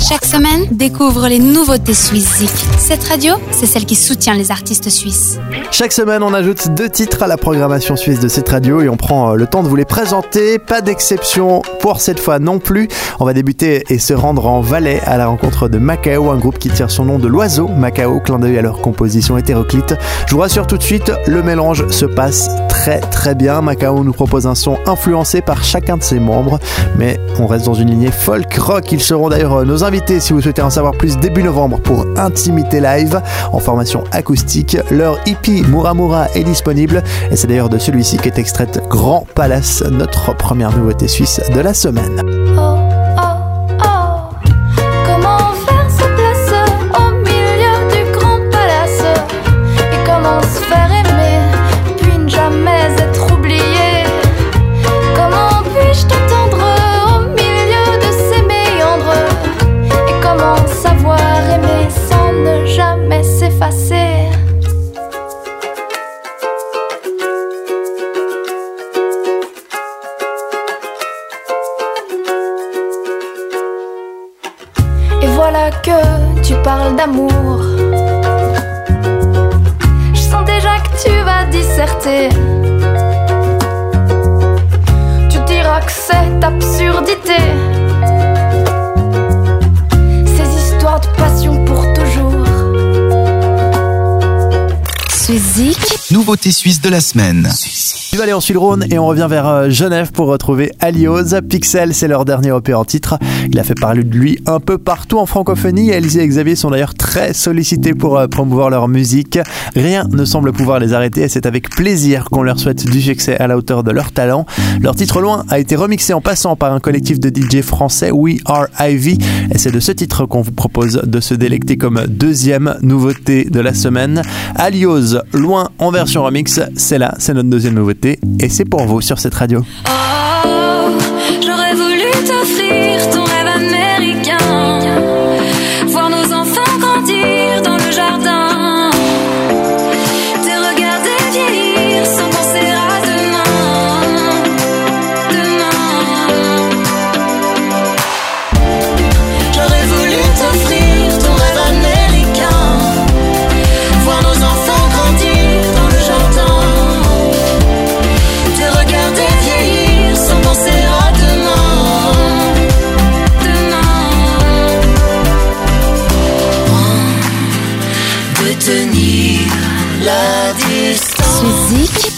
Chaque semaine, découvre les nouveautés suisses Cette radio, c'est celle qui soutient les artistes suisses. Chaque semaine, on ajoute deux titres à la programmation suisse de cette radio et on prend euh, le temps de vous les présenter. Pas d'exception pour cette fois non plus. On va débuter et se rendre en Valais à la rencontre de Macao, un groupe qui tire son nom de l'oiseau Macao, clin d'œil à leur composition hétéroclite. Je vous rassure tout de suite, le mélange se passe très très bien. Macao nous propose un son influencé par chacun de ses membres, mais on reste dans une lignée folk rock. Ils seront d'ailleurs euh, nos invités si vous souhaitez en savoir plus début novembre pour Intimité Live en formation acoustique. Leur hippie Muramura est disponible et c'est d'ailleurs de celui-ci qu'est extraite Grand Palace, notre première nouveauté suisse de la semaine. Voilà que tu parles d'amour. Je sens déjà que tu vas disserter. Tu diras que c'est absurdité. Ces histoires de passion pour toujours. Suizik. Nouveauté suisse de la semaine. Du Valais en Rhône et on revient vers euh, Genève pour retrouver Alios. Pixel, c'est leur dernier EP en titre. Il a fait parler de lui un peu partout en francophonie. Elsie et Xavier sont d'ailleurs très sollicités pour euh, promouvoir leur musique. Rien ne semble pouvoir les arrêter et c'est avec plaisir qu'on leur souhaite du succès à la hauteur de leur talent. Leur titre Loin a été remixé en passant par un collectif de DJ français, We Are Ivy. Et c'est de ce titre qu'on vous propose de se délecter comme deuxième nouveauté de la semaine. Alios, Loin en version remix, c'est là, c'est notre deuxième nouveauté et c'est pour vous sur cette radio. Oh, j'aurais voulu t'offrir ton rêve américain.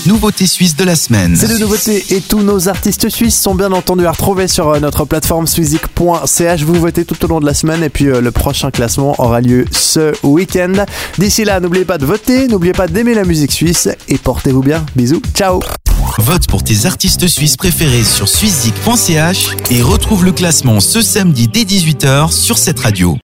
Nouveauté suisse de la semaine. Ces deux nouveautés et tous nos artistes suisses sont bien entendu à retrouver sur euh, notre plateforme swizik.ch. Vous votez tout au long de la semaine et puis euh, le prochain classement aura lieu ce week-end. D'ici là, n'oubliez pas de voter, n'oubliez pas d'aimer la musique suisse et portez-vous bien. Bisous, ciao Vote pour tes artistes suisses préférés sur suizik.ch et retrouve le classement ce samedi dès 18h sur cette radio.